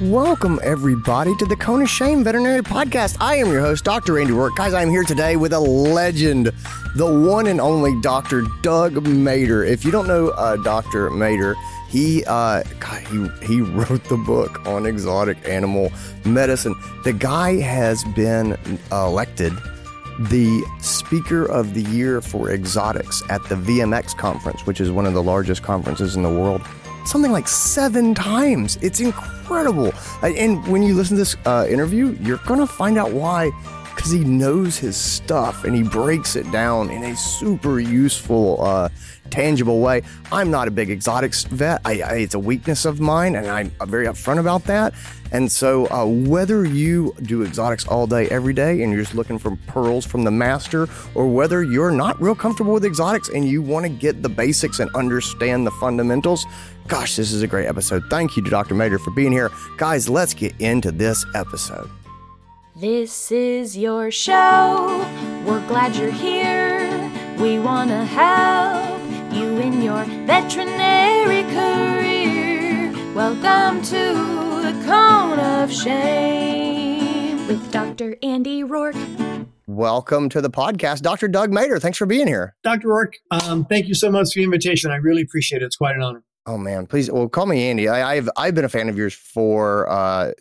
Welcome, everybody, to the of Shame Veterinary Podcast. I am your host, Dr. Andy Roark. Guys, I'm here today with a legend, the one and only Dr. Doug Mader. If you don't know uh, Dr. Mader, he, uh, God, he he wrote the book on exotic animal medicine. The guy has been elected the Speaker of the Year for Exotics at the VMX conference, which is one of the largest conferences in the world something like seven times. It's incredible. And when you listen to this uh, interview, you're going to find out why. Because he knows his stuff and he breaks it down in a super useful, uh, tangible way. I'm not a big exotics vet. I, I, it's a weakness of mine, and I'm very upfront about that. And so, uh, whether you do exotics all day, every day, and you're just looking for pearls from the master, or whether you're not real comfortable with exotics and you want to get the basics and understand the fundamentals, gosh, this is a great episode. Thank you to Dr. Mader for being here. Guys, let's get into this episode. This is your show. We're glad you're here. We want to help you in your veterinary career. Welcome to the Cone of Shame with Dr. Andy Roark. Welcome to the podcast, Dr. Doug Mader. Thanks for being here. Dr. Roark, um, thank you so much for the invitation. I really appreciate it. It's quite an honor. Oh man, please, well, call me Andy. I, have I've been a fan of yours for uh,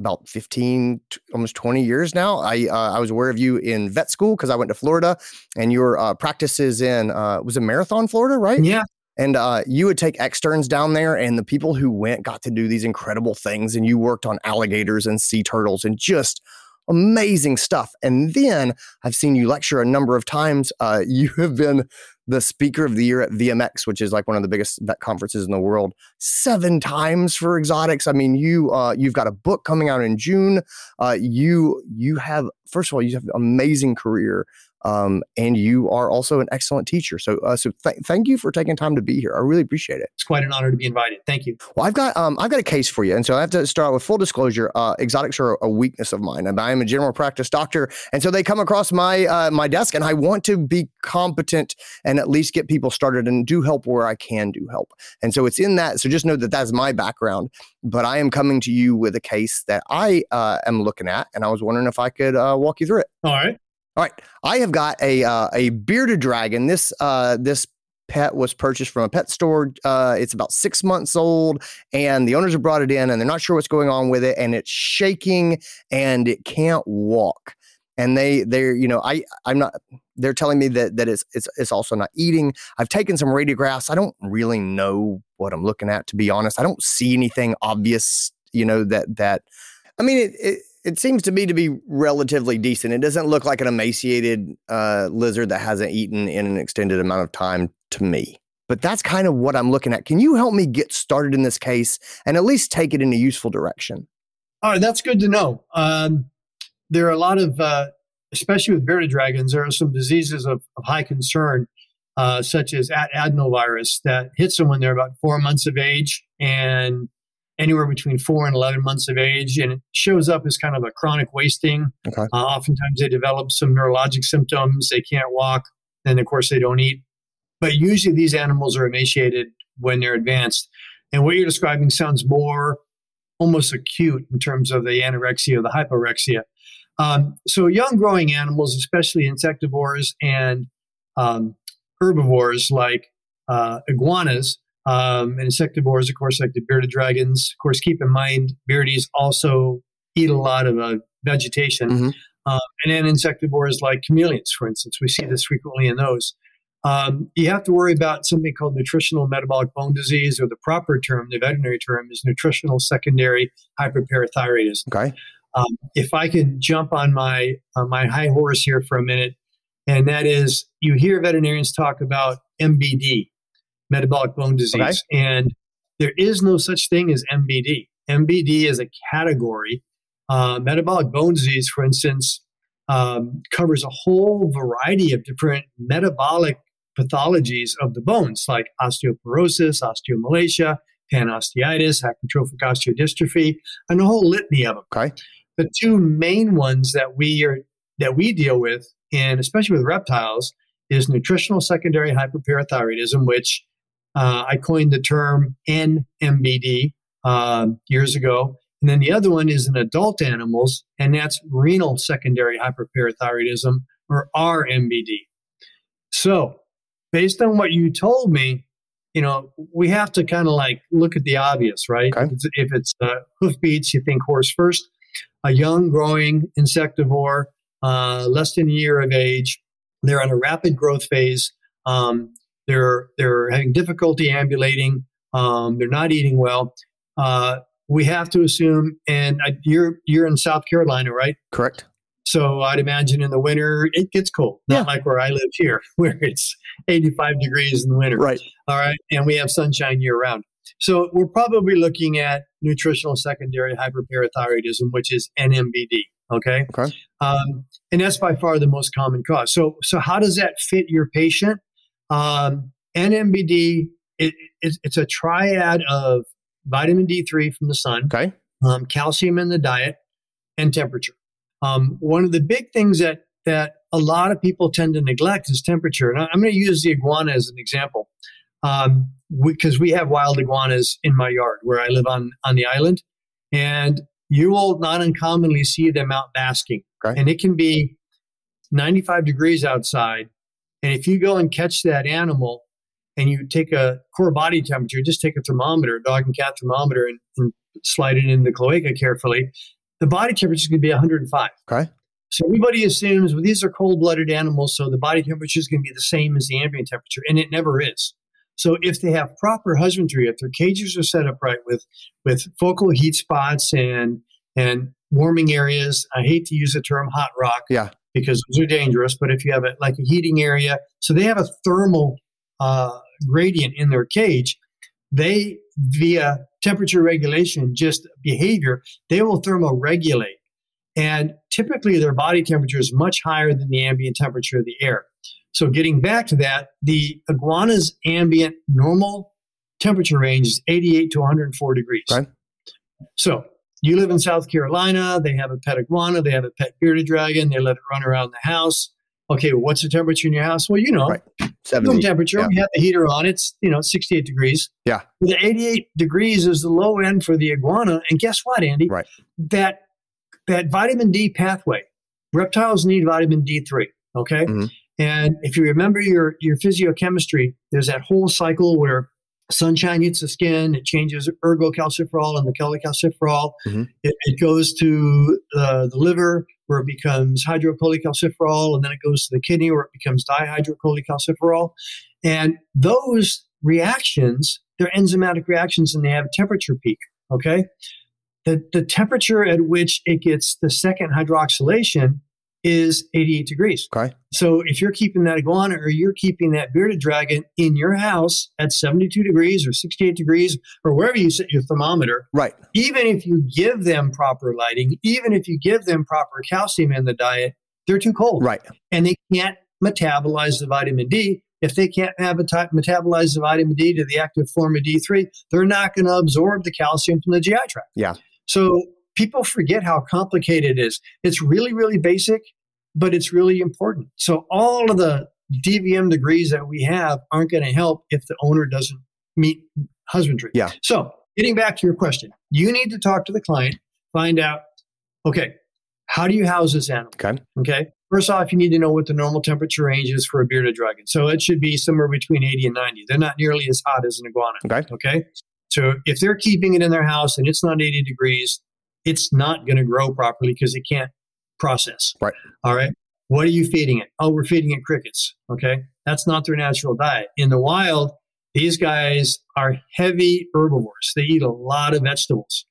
about 15 almost 20 years now i uh, i was aware of you in vet school because i went to florida and your uh, practices in uh, was a marathon florida right yeah and uh, you would take externs down there, and the people who went got to do these incredible things. And you worked on alligators and sea turtles and just amazing stuff. And then I've seen you lecture a number of times. Uh, you have been the speaker of the year at VMX, which is like one of the biggest vet conferences in the world, seven times for exotics. I mean, you uh, you've got a book coming out in June. Uh, you you have first of all you have an amazing career um, and you are also an excellent teacher. So, uh, so th- thank you for taking time to be here. I really appreciate it. It's quite an honor to be invited. Thank you. Well, I've got um, I've got a case for you, and so I have to start with full disclosure. Uh, exotics are a weakness of mine, and I am a general practice doctor, and so they come across my uh, my desk, and I want to be competent and at least get people started and do help where I can do help. And so it's in that. So just know that that's my background. But I am coming to you with a case that I uh, am looking at, and I was wondering if I could uh, walk you through it. All right. All right, I have got a uh, a bearded dragon. This uh, this pet was purchased from a pet store. Uh, it's about six months old, and the owners have brought it in, and they're not sure what's going on with it, and it's shaking and it can't walk. And they they're you know I I'm not. They're telling me that that it's it's it's also not eating. I've taken some radiographs. I don't really know what I'm looking at to be honest. I don't see anything obvious. You know that that. I mean it, it it seems to me to be relatively decent. It doesn't look like an emaciated uh, lizard that hasn't eaten in an extended amount of time to me. But that's kind of what I'm looking at. Can you help me get started in this case and at least take it in a useful direction? All right, that's good to know. Um, there are a lot of, uh, especially with bearded dragons, there are some diseases of, of high concern, uh, such as adenovirus that hits them when they're about four months of age and anywhere between four and 11 months of age, and it shows up as kind of a chronic wasting. Okay. Uh, oftentimes they develop some neurologic symptoms. They can't walk, and of course they don't eat. But usually these animals are emaciated when they're advanced. And what you're describing sounds more almost acute in terms of the anorexia or the hyporexia. Um, so young growing animals, especially insectivores and um, herbivores like uh, iguanas, um, and insectivores, of course, like the bearded dragons. Of course, keep in mind, beardies also eat a lot of uh, vegetation. Mm-hmm. Um, and then insectivores like chameleons, for instance. We see this frequently in those. Um, you have to worry about something called nutritional metabolic bone disease, or the proper term, the veterinary term, is nutritional secondary hyperparathyroidism. Okay. Um, if I can jump on my on my high horse here for a minute, and that is, you hear veterinarians talk about MBD, metabolic bone disease. Okay. And there is no such thing as MBD. MBD is a category. Uh, metabolic bone disease, for instance, um, covers a whole variety of different metabolic pathologies of the bones, like osteoporosis, osteomalacia, panosteitis, hypertrophic osteodystrophy, and a whole litany of them. Okay. The two main ones that we are that we deal with, and especially with reptiles, is nutritional secondary hyperparathyroidism, which uh, I coined the term NMBD uh, years ago. And then the other one is in adult animals, and that's renal secondary hyperparathyroidism or RMBD. So, based on what you told me, you know, we have to kind of like look at the obvious, right? Okay. If it's uh, hoofbeats, you think horse first. A young, growing insectivore, uh, less than a year of age, they're on a rapid growth phase. Um, they're they're having difficulty ambulating. Um, they're not eating well. Uh, we have to assume, and uh, you're you're in South Carolina, right? Correct. So I'd imagine in the winter it gets cold, not Yeah. like where I live here, where it's 85 degrees in the winter. Right. All right, and we have sunshine year round. So we're probably looking at nutritional secondary hyperparathyroidism, which is NMBD. Okay. Okay. Um, and that's by far the most common cause. So, so how does that fit your patient? Um, NMBD, it, it, it's a triad of vitamin D3 from the sun, Okay. um, calcium in the diet, and temperature. Um, one of the big things that that a lot of people tend to neglect is temperature. And I'm going to use the iguana as an example um, because we, have wild iguanas in my yard where I live on on the island, and you will not uncommonly see them out basking. Okay. And it can be 95 degrees outside, and if you go and catch that animal and you take a core body temperature, just take a thermometer, a dog and cat thermometer, and, and slide it in the cloaca carefully, the body temperature is going to be 105. Okay. So everybody assumes well, these are cold-blooded animals, so the body temperature is going to be the same as the ambient temperature, and it never is. So if they have proper husbandry, if their cages are set up right with with focal heat spots and and warming areas, I hate to use the term hot rock, Yeah. Because those are dangerous. But if you have a, like a heating area, so they have a thermal uh, gradient in their cage, they via temperature regulation, just behavior, they will thermoregulate. And typically their body temperature is much higher than the ambient temperature of the air. So getting back to that, the iguana's ambient normal temperature range is 88 to 104 degrees. Okay. So you live in South Carolina, they have a pet iguana, they have a pet bearded dragon, they let it run around the house. Okay, well, what's the temperature in your house? Well, you know, Right. room temperature. yeah. We have the heater on. It's you know 68 degrees. Yeah. The 88 degrees is the low end for the iguana. And guess what, Andy? Right. That that vitamin D pathway. Reptiles need vitamin D3. Okay. Mhm. And if you remember your your physiochemistry, there's that whole cycle where sunshine hits the skin, it changes ergocalciferol and the cholecalciferol. Mhm. It, it goes to the, the liver where it becomes hydrocholecalciferol, and then it goes to the kidney where it becomes dihydrocholecalciferol. And those reactions, they're enzymatic reactions and they have a temperature peak. Okay. The, the temperature at which it gets the second hydroxylation is 88 degrees. Okay. So if you're keeping that iguana or you're keeping that bearded dragon in your house at 72 degrees or 68 degrees or wherever you set your thermometer, Right. even if you give them proper lighting, even if you give them proper calcium in the diet, they're too cold Right. and they can't metabolize the vitamin D. If they can't metabolize the vitamin D to the active form of D3, they're not going to absorb the calcium from the GI tract. Yeah. So people forget how complicated it is. It's really, really basic, but it's really important. So all of the DVM degrees that we have aren't going to help if the owner doesn't meet husbandry. Yeah. So getting back to your question, you need to talk to the client, find out, okay, how do you house this animal? Okay. Okay. First off, you need to know what the normal temperature range is for a bearded dragon. So it should be somewhere between 80 and 90. They're not nearly as hot as an iguana. Okay. Okay. So if they're keeping it in their house and it's not 80 degrees, it's not going to grow properly because it can't process. Right. All right. What are you feeding it? Oh, we're feeding it crickets. Okay. That's not their natural diet. In the wild, these guys are heavy herbivores. They eat a lot of vegetables.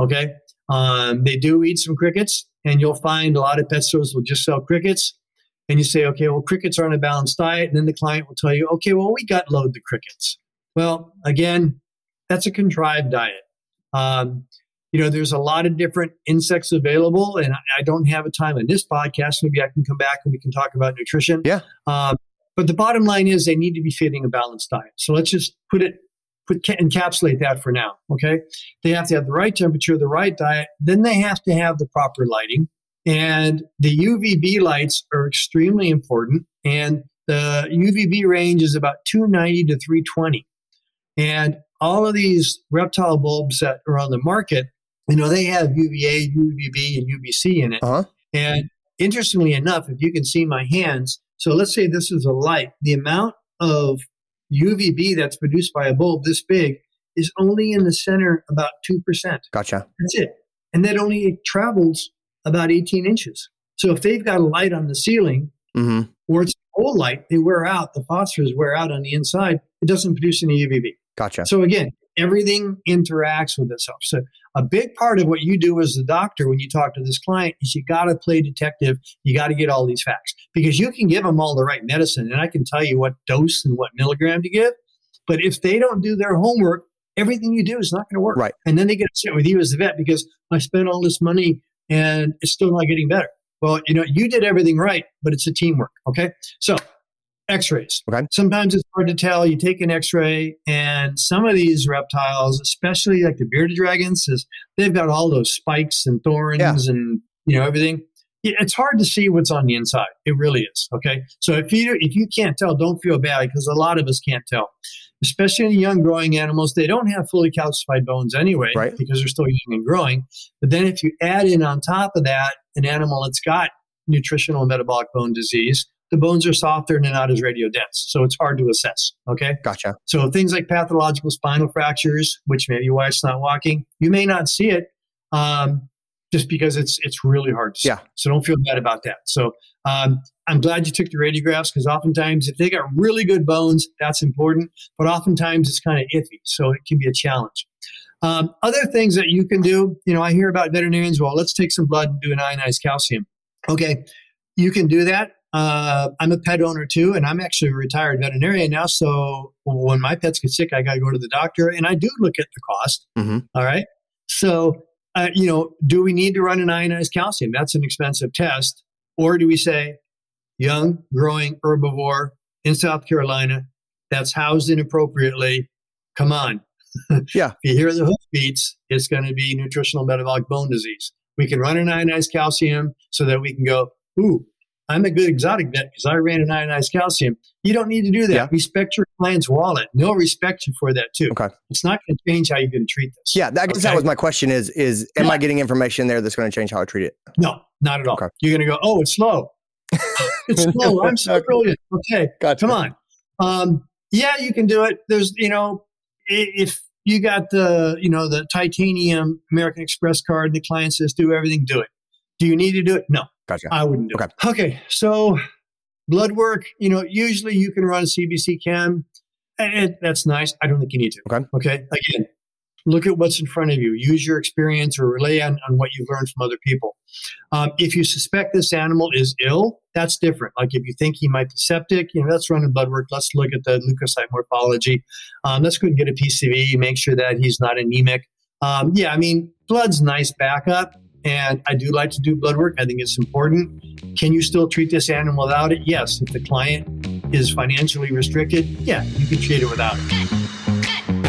Okay. Um, they do eat some crickets, and you'll find a lot of pet stores will just sell crickets. And you say, okay, well, crickets are on a balanced diet. And then the client will tell you, okay, well, we gut load the crickets. Well, again, that's a contrived diet. Um, you know, there's a lot of different insects available, and I, don't have a time in this podcast. Maybe I can come back and we can talk about nutrition. Yeah. Um, but the bottom line is they need to be feeding a balanced diet. So let's just put it, put encapsulate that for now. Okay. They have to have the right temperature, the right diet. Then they have to have the proper lighting, and the UVB lights are extremely important. And the UVB range is about 290 to 320. And all of these reptile bulbs that are on the market, you know, they have UVA, UVB, and UVC in it. Uh-huh. And interestingly enough, if you can see my hands, so let's say this is a light, the amount of UVB that's produced by a bulb this big is only in the center about 2%. Gotcha. That's it. And that only travels about 18 inches. So if they've got a light on the ceiling Mm-hmm. or it's whole light, they wear out, the phosphors wear out on the inside, it doesn't produce any UVB. Gotcha. So again, everything interacts with itself. So a big part of what you do as the doctor when you talk to this client is you got to play detective. You got to get all these facts because you can give them all the right medicine and I can tell you what dose and what milligram to give. But if they don't do their homework, everything you do is not going to work. Right. And then they get upset with you as the vet because I spent all this money and it's still not getting better. Well, you know, you did everything right, but it's a teamwork. Okay. So x-rays. Okay. Sometimes it's hard to tell. You take an x-ray and some of these reptiles, especially like the bearded dragons, is they've got all those spikes and thorns Yeah. and you know everything. It's hard to see what's on the inside. It really is. Okay. So if you if you can't tell, don't feel bad because a lot of us can't tell. Especially in young growing animals, they don't have fully calcified bones anyway Right. because they're still young and growing. But then if you add in on top of that an animal that's got nutritional and metabolic bone disease, the bones are softer and they're not as radiodense. So it's hard to assess. Okay. Gotcha. So things like pathological spinal fractures, which may be why it's not walking, you may not see it um, just because it's it's really hard to see. Yeah. So don't feel bad about that. So um, I'm glad you took the radiographs because oftentimes if they got really good bones, that's important. But oftentimes it's kind of iffy, so it can be a challenge. Um, other things that you can do, you know, I hear about veterinarians. Well, let's take some blood and do an ionized calcium. Okay, you can do that. Uh, I'm a pet owner too, and I'm actually a retired veterinarian now. So when my pets get sick, I got to go to the doctor, and I do look at the cost. Mhm. All right. So, uh, you know, do we need to run an ionized calcium? That's an expensive test. Or do we say, young, growing herbivore in South Carolina that's housed inappropriately? Come on. Yeah. if you hear the hoofbeats, it's going to be nutritional metabolic bone disease. We can run an ionized calcium so that we can go, ooh, I'm a good exotic vet because I ran an ionized calcium. You don't need to do that. Yeah. Respect your client's wallet. They'll respect you for that too. Okay. It's not going to change how you're going to treat this. Yeah, that, guess that was my question is is am Yeah. I getting information there that's going to change how I treat it? No, not at all. Okay. You're going to go, oh, it's slow. it's slow. I'm so Okay. brilliant. Okay, Gotcha. come on. Um, yeah, you can do it. There's, you know, if you got the, you know, the titanium American Express card, and the client says do everything, do it. Do you need to do it? No, Gotcha. I wouldn't do Okay. it. Okay, so blood work, you know, usually you can run CBC chem. And that's nice. I don't think you need to. Okay. Okay. Again, look at what's in front of you. Use your experience or rely on, on what you've learned from other people. Um, if you suspect this animal is ill, that's different. Like if you think he might be septic, you know, let's run a blood work. Let's look at the leukocyte morphology. Um, let's go and get a PCV, make sure that he's not anemic. Um, yeah, I mean, blood's nice backup. And I do like to do blood work. I think it's important. Can you still treat this animal without it? Yes. If the client is financially restricted, yeah, you can treat it without it.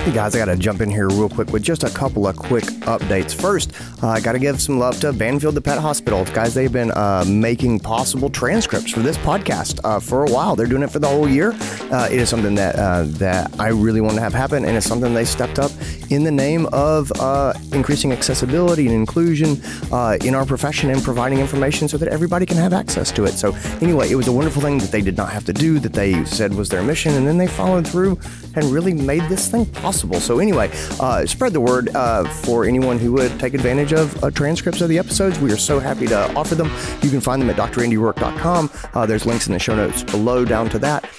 Hey guys, I got to jump in here real quick with just a couple of quick updates. First, uh, I got to give some love to Banfield the Pet Hospital. Guys, they've been uh, making possible transcripts for this podcast uh, for a while. They're doing it for the whole year. Uh, it is something that uh, that I really want to have happen, and it's something they stepped up in the name of uh, increasing accessibility and inclusion uh, in our profession and providing information so that everybody can have access to it. So, anyway, it was a wonderful thing that they did not have to do, that they said was their mission, and then they followed through and really made this thing possible. So, anyway, uh, spread the word uh, for anyone who would take advantage of uh, transcripts of the episodes. We are so happy to offer them. You can find them at drandyroark.com. Uh, there's links in the show notes below down to that.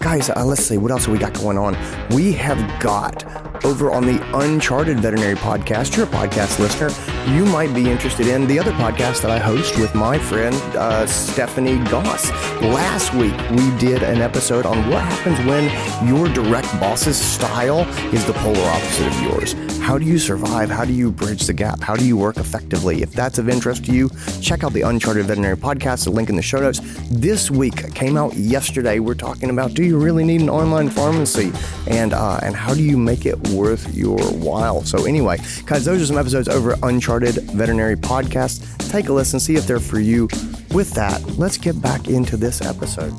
Guys, let's see what else have we got going on. We have got over on the Uncharted Veterinary Podcast, you're a podcast listener, you might be interested in the other podcast that I host with my friend uh, Stephanie Goss. Last week, we did an episode on what happens when your direct boss's style is the polar opposite of yours. How do you survive? How do you bridge the gap? How do you work effectively? If that's of interest to you, check out the Uncharted Veterinary Podcast, the link in the show notes. This week came out yesterday. We're talking about do you really need an online pharmacy? And uh, and how do you make it worth your while? So anyway, guys, those are some episodes over at Uncharted Veterinary Podcast. Take a listen, see if they're for you. With that, let's get back into this episode.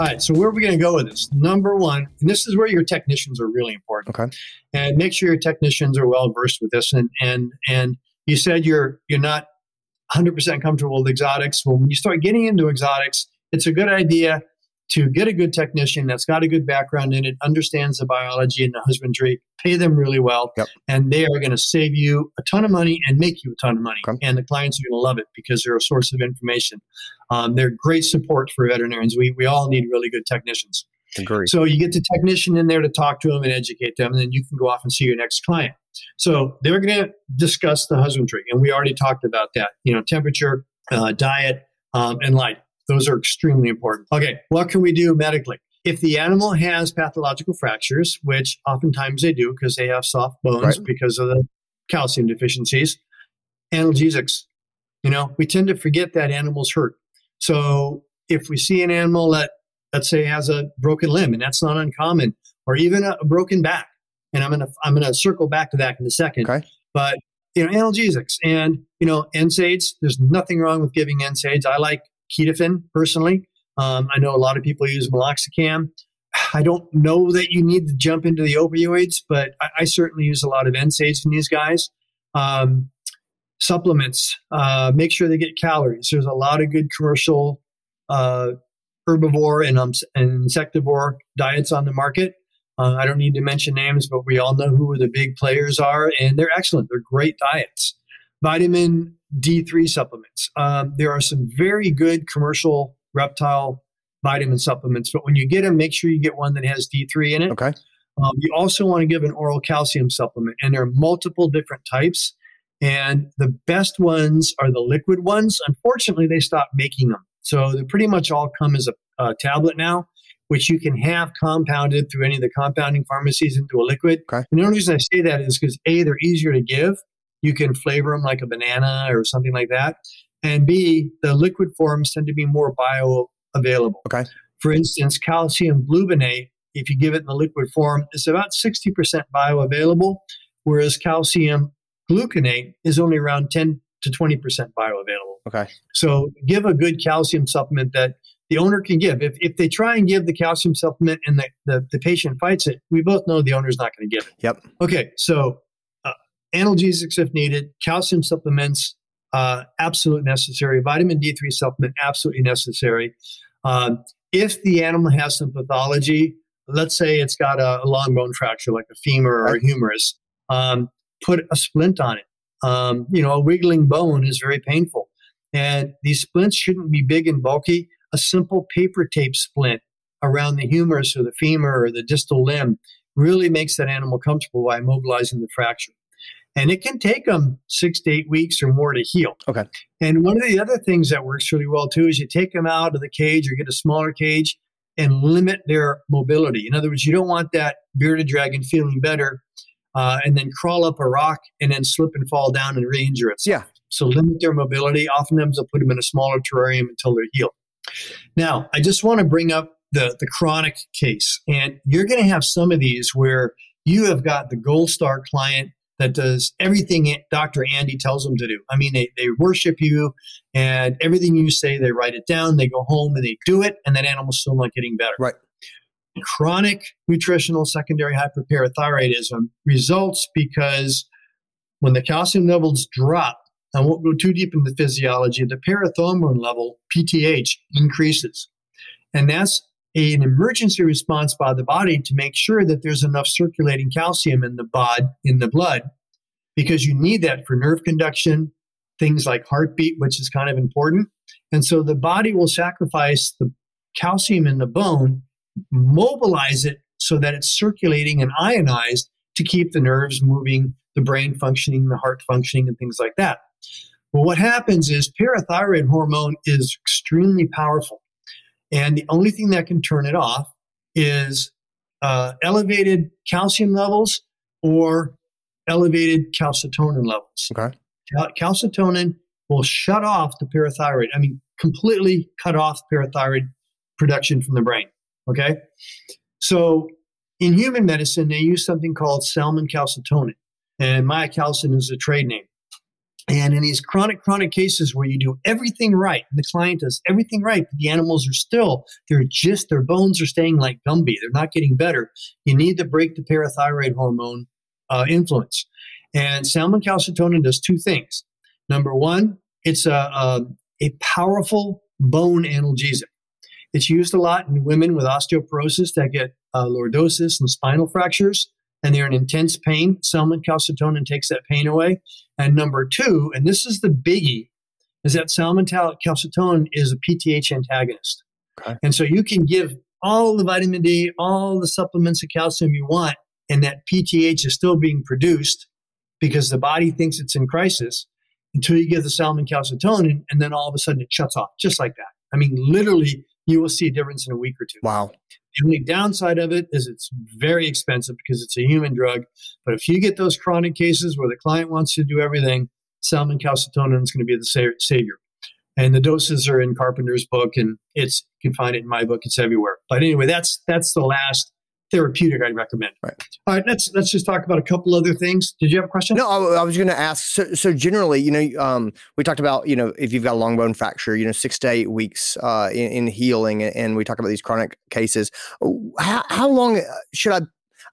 All right, so where are we going to go with this? Number one, and this is where your technicians are really important. Okay. And make sure your technicians are well versed with this. And and and you said you're you're not 100% comfortable with exotics. Well, when you start getting into exotics, it's a good idea to get a good technician that's got a good background in it, understands the biology and the husbandry, pay them really well, Yep. and they are going to save you a ton of money and make you a ton of money. Okay. And the clients are going to love it because they're a source of information. Um, they're great support for veterinarians. We, we all need really good technicians. Agree. So you get the technician in there to talk to them and educate them, and then you can go off and see your next client. So they're going to discuss the husbandry, and we already talked about that. You know, temperature, uh, diet, um, and light. Those are extremely important. Okay, what can we do medically? If the animal has pathological fractures, which oftentimes they do because they have soft bones Right. because of the calcium deficiencies, analgesics. You know, we tend to forget that animals hurt. So if we see an animal that, let's say, has a broken limb, and that's not uncommon, or even a, broken back, and I'm gonna I'm gonna circle back to that in a second. Okay. But you know, analgesics and you know, NSAIDs. There's nothing wrong with giving NSAIDs. I like ketofen personally. Um, I know a lot of people use meloxicam. I don't know that you need to jump into the opioids, but I, I certainly use a lot of NSAIDs in these guys. Um, supplements, uh, make sure they get calories. There's a lot of good commercial uh, herbivore and, um, and insectivore diets on the market. Uh, I don't need to mention names, but we all know who the big players are, and they're excellent. They're great diets. Vitamin D3 supplements. Um, there are some very good commercial reptile vitamin supplements, but when you get them, make sure you get one that has D3 in it. Okay. Um, you also want to give an oral calcium supplement, and there are multiple different types. And the best ones are the liquid ones. Unfortunately, they stopped making them. So they pretty much all come as a, a tablet now, which you can have compounded through any of the compounding pharmacies into a liquid. Okay. And the only reason I say that is because A, they're easier to give. You can flavor them like a banana or something like that. And B, the liquid forms tend to be more bioavailable. Okay. For instance, calcium gluconate, if you give it in the liquid form, is about 60% bioavailable, whereas calcium gluconate is only around 10 to 20% bioavailable. Okay. So give a good calcium supplement that the owner can give. If, if they try and give the calcium supplement and the, the, the patient fights it, we both know the owner's not going to give it. Yep. Okay, so analgesics if needed, calcium supplements, uh, absolute necessary, vitamin D3 supplement, absolutely necessary. Um, if the animal has some pathology, let's say it's got a, a long bone fracture like a femur or a humerus, um, put a splint on it. Um, you know, a wiggling bone is very painful. And these splints shouldn't be big and bulky. A simple paper tape splint around the humerus or the femur or the distal limb really makes that animal comfortable by immobilizing the fracture. And it can take them six to eight weeks or more to heal. Okay. And one of the other things that works really well too is you take them out of the cage or get a smaller cage and limit their mobility. In other words, you don't want that bearded dragon feeling better uh, and then crawl up a rock and then slip and fall down and re-injure itself. Yeah. So limit their mobility. Oftentimes they'll put them in a smaller terrarium until they're healed. Now, I just want to bring up the, the chronic case. And you're going to have some of these where you have got the gold star client that does everything Dr. Andy tells them to do. I mean, they, they worship you and everything you say, they write it down, they go home and they do it, and that animal's still not getting better. Right. Chronic nutritional secondary hyperparathyroidism results because when the calcium levels drop, I won't go too deep into physiology, the parathormone level, PTH, increases. And that's an emergency response by the body to make sure that there's enough circulating calcium in the bod in the blood. Because you need that for nerve conduction things like heartbeat which is kind of important. And so the body will sacrifice the calcium in the bone mobilize it so that it's circulating and ionized to keep the nerves moving the brain functioning the heart functioning and things like that. Well what happens is parathyroid hormone is extremely powerful and the only thing that can turn it off is uh, elevated calcium levels or elevated calcitonin levels. Okay. Cal- calcitonin will shut off the parathyroid. I mean, completely cut off parathyroid production from the brain. Okay. So in human medicine, they use something called salmon calcitonin, and Miacalcin is a trade name. And in these chronic, chronic cases where you do everything right, the client does everything right, but the animals are still, they're just, their bones are staying like Gumby. They're not getting better. You need to break the parathyroid hormone uh, influence. And salmon calcitonin does two things. Number one, it's a, a, a powerful bone analgesic. It's used a lot in women with osteoporosis that get uh, lordosis and spinal fractures, and they're in intense pain. Salmon calcitonin takes that pain away. And number two, and this is the biggie, is that salmon calcitonin is a PTH antagonist. Okay. And so you can give all the vitamin D, all the supplements of calcium you want, and that PTH is still being produced because the body thinks it's in crisis until you give the salmon calcitonin, and then all of a sudden it shuts off, just like that. I mean, literally, you will see a difference in a week or two. Wow. The only downside of it is it's very expensive because it's a human drug. But if you get those chronic cases where the client wants to do everything, salmon calcitonin is going to be the savior. And the doses are in Carpenter's book, and it's you can find it in my book. It's everywhere. But anyway, that's that's the last therapeutic I'd recommend. Right. All right, let's let's just talk about a couple other things. Did you have a question? No, I, I was going to ask. So, so generally, you know, um, we talked about you know if you've got a long bone fracture, you know, six to eight weeks uh, in, in healing, and we talk about these chronic cases. How, how long should I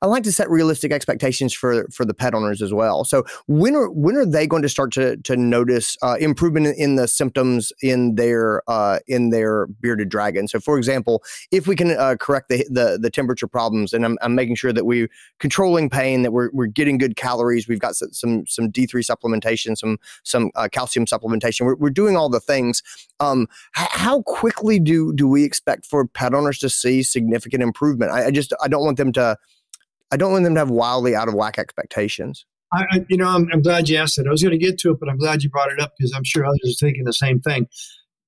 I like to set realistic expectations for for the pet owners as well. So when are when are they going to start to to notice uh, improvement in the symptoms in their uh, in their bearded dragon? So for example, if we can uh, correct the, the, the temperature problems, and I'm, I'm making sure that we're controlling pain, that we're we're getting good calories, we've got some some D3 supplementation, some some uh, calcium supplementation. We're, we're doing all the things. Um, how quickly do do we expect for pet owners to see significant improvement? I, I just I don't want them to I don't want them to have wildly out of whack expectations. I, you know, I'm, I'm, glad you asked it. I was going to get to it, but I'm glad you brought it up because I'm sure others are thinking the same thing.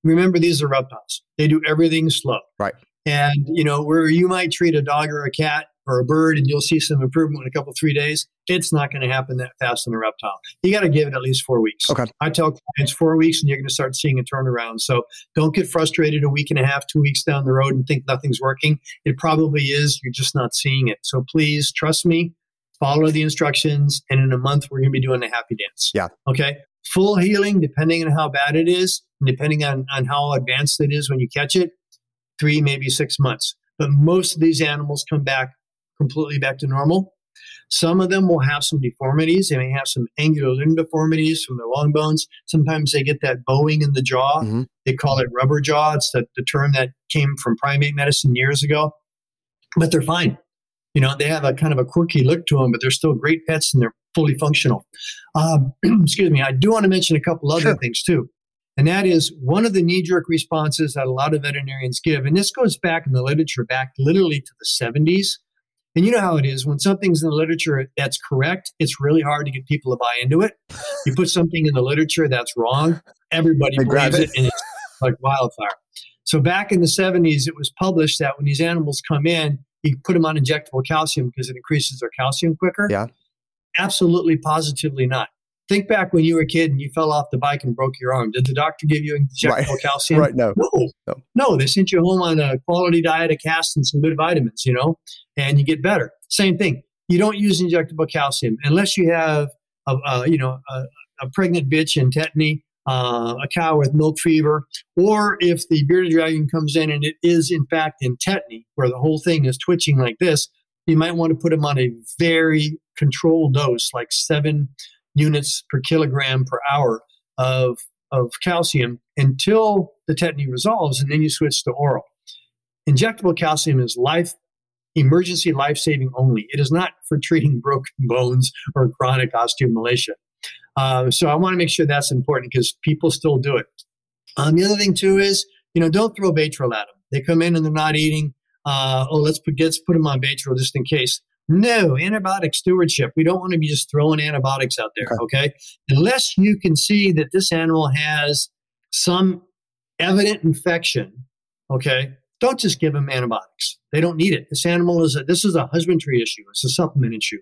Remember, these are reptiles. They do everything slow. Right. And, you know, where you might treat a dog or a cat or a bird and you'll see some improvement in a couple, three days, it's not going to happen that fast in a reptile. You got to give it at least four weeks. Okay. I tell clients four weeks and you're going to start seeing a turnaround. So don't get frustrated a week and a half, two weeks down the road and think nothing's working. It probably is. You're just not seeing it. So please trust me, follow the instructions, and in a month, we're going to be doing a happy dance. Yeah. Okay. Full healing, depending on how bad it is, depending on, on how advanced it is when you catch it, three, maybe six months. But most of these animals come back completely back to normal. Some of them will have some deformities. They may have some angular limb deformities from their long bones. Sometimes they get that bowing in the jaw. Mm-hmm. They call it rubber jaw. It's the, the term that came from primate medicine years ago. But they're fine. You know, they have a kind of a quirky look to them, but they're still great pets and they're fully functional. Um, excuse me. I do want to mention a couple other sure. things too. And that is one of the knee jerk responses that a lot of veterinarians give. And this goes back in the literature, back literally to the 70s. And you know how it is when something's in the literature that's correct, it's really hard to get people to buy into it. You put something in the literature that's wrong, everybody they believes it. it and it's like wildfire. So back in the 70s, it was published that when these animals come in, you put them on injectable calcium because it increases their calcium quicker. Yeah. Absolutely, positively not. Think back when you were a kid and you fell off the bike and broke your arm. Did the doctor give you injectable right. calcium? Right. No. no. No. No. They sent you home on a quality diet of cast and some good vitamins, you know, and you get better. Same thing. You don't use injectable calcium unless you have a, a you know a, a, pregnant bitch in tetany, uh, a cow with milk fever, or if the bearded dragon comes in and it is in fact in tetany, where the whole thing is twitching like this, you might want to put them on a very controlled dose, like seven units per kilogram per hour of, of calcium until the tetany resolves, and then you switch to oral. Injectable calcium is life emergency life saving only. It is not for treating broken bones or chronic osteomalacia. Uh, so I want to make sure that's important because people still do it. Um, the other thing too is, you know, don't throw Baytril at them. They come in and they're not eating. Uh, oh, let's put let's put them on Baytril just in case. No, antibiotic stewardship. We don't want to be just throwing antibiotics out there, okay? Unless you can see that this animal has some evident infection, okay? Don't just give them antibiotics. They don't need it. This animal is a, this is a husbandry issue. It's a supplement issue.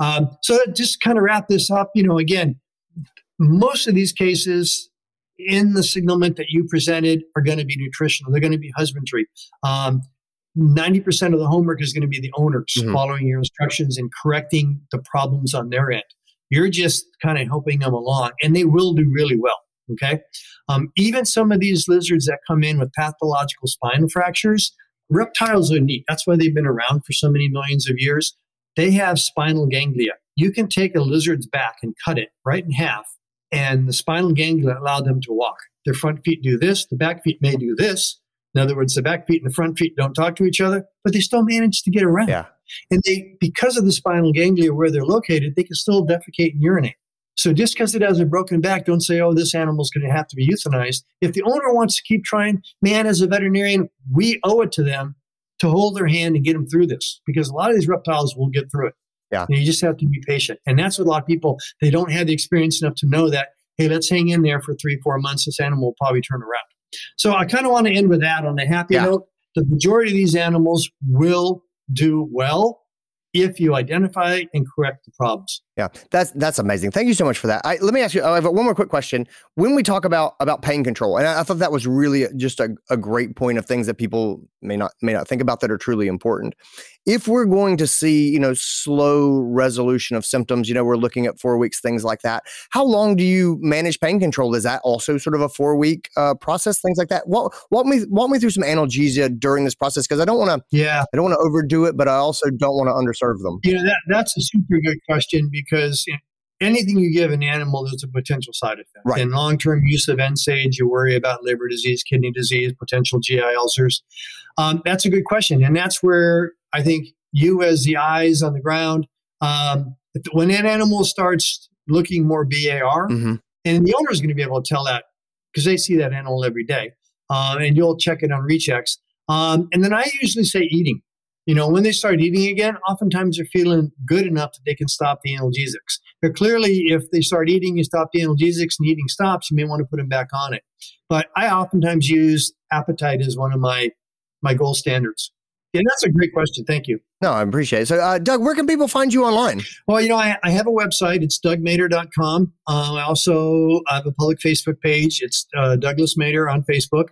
Um, so just kind of wrap this up, you know, again, most of these cases in the signalment that you presented are going to be nutritional. They're going to be husbandry. Um, 90% of the homework is going to be the owners mm-hmm. following your instructions and correcting the problems on their end. You're just kind of helping them along, and they will do really well. Okay. Um, even some of these lizards that come in with pathological spinal fractures, reptiles are neat. That's why they've been around for so many millions of years. They have spinal ganglia. You can take a lizard's back and cut it right in half, and the spinal ganglia allow them to walk. Their front feet do this, the back feet may do this. In other words, the back feet and the front feet don't talk to each other, but they still manage to get around. Yeah. And they, because of the spinal ganglia where they're located, they can still defecate and urinate. So just because it has a broken back, don't say, oh, this animal's going to have to be euthanized. If the owner wants to keep trying, man, as a veterinarian, we owe it to them to hold their hand and get them through this because a lot of these reptiles will get through it. Yeah. And you just have to be patient. And that's what a lot of people, they don't have the experience enough to know that, hey, let's hang in there for three, four months. This animal will probably turn around. So I kind of want to end with that on a happy Yeah. note. The majority of these animals will do well if you identify and correct the problems. Yeah, that's that's amazing. Thank you so much for that. I, let me ask you. I have one more quick question. When we talk about about pain control, and I, I thought that was really just a, a great point of things that people may not may not think about that are truly important. If we're going to see, you know, slow resolution of symptoms, you know, we're looking at four weeks, things like that. How long do you manage pain control? Is that also sort of a four week uh, process? Things like that. Walk, walk me walk me through some analgesia during this process because I don't want to Yeah. I don't want to overdo it, but I also don't want to underserve them. You know, that, that's a super good question because know, anything you give an animal, there's a potential side effect. Right. And long term use of NSAIDs, you worry about liver disease, kidney disease, potential GI ulcers. Um, that's a good question. And that's where I think you, as the eyes on the ground, um, when an animal starts looking more BAR, hmm and the owner is going to be able to tell that because they see that animal every day. Um, and you'll check it on rechecks. Um, and then I usually say eating. You know, when they start eating again, oftentimes they're feeling good enough that they can stop the analgesics. But clearly, if they start eating, you stop the analgesics and eating stops, you may want to put them back on it. But I oftentimes use appetite as one of my my gold standards. Yeah, that's a great question. Thank you. No, I appreciate it. So, uh, Doug, where can people find you online? Well, you know, I, I have a website. It's dougmader.com. Um, I also have a public Facebook page. It's uh, Douglas Mader on Facebook.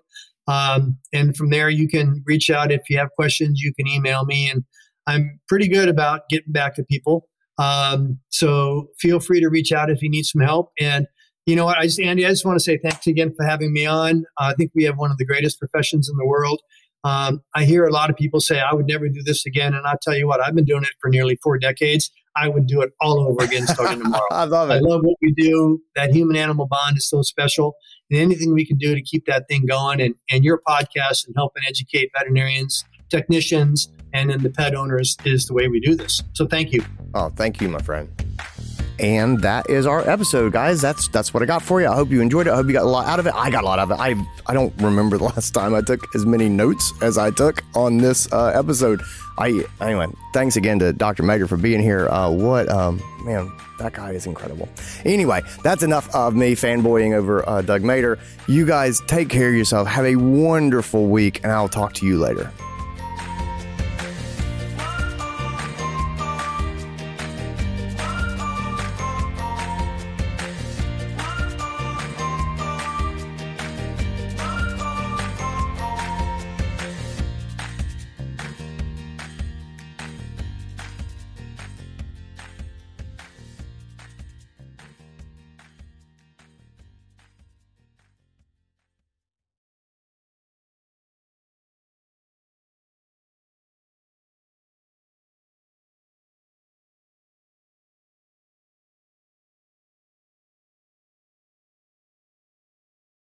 Um, and from there, you can reach out if you have questions. You can email me, and I'm pretty good about getting back to people. Um, so feel free to reach out if you need some help. And you know what, I just Andy, I just want to say thanks again for having me on. I think we have one of the greatest professions in the world. Um, I hear a lot of people say, I would never do this again. And I'll tell you what, I've been doing it for nearly four decades. I would do it all over again starting tomorrow. I love it. I love what we do. That human animal bond is so special. And anything we can do to keep that thing going and, and your podcast and helping educate veterinarians, technicians, and then the pet owners is the way we do this. So thank you. Oh, thank you, my friend. And that is our episode, guys. That's that's what I got for you. I hope you enjoyed it. I hope you got a lot out of it. I got a lot out of it. I I don't remember the last time I took as many notes as I took on this uh, episode. I anyway. Thanks again to Dr. Mader for being here. Uh, what um man, that guy is incredible. Anyway, that's enough of me fanboying over uh, Doug Mader. You guys take care of yourself. Have a wonderful week, and I'll talk to you later.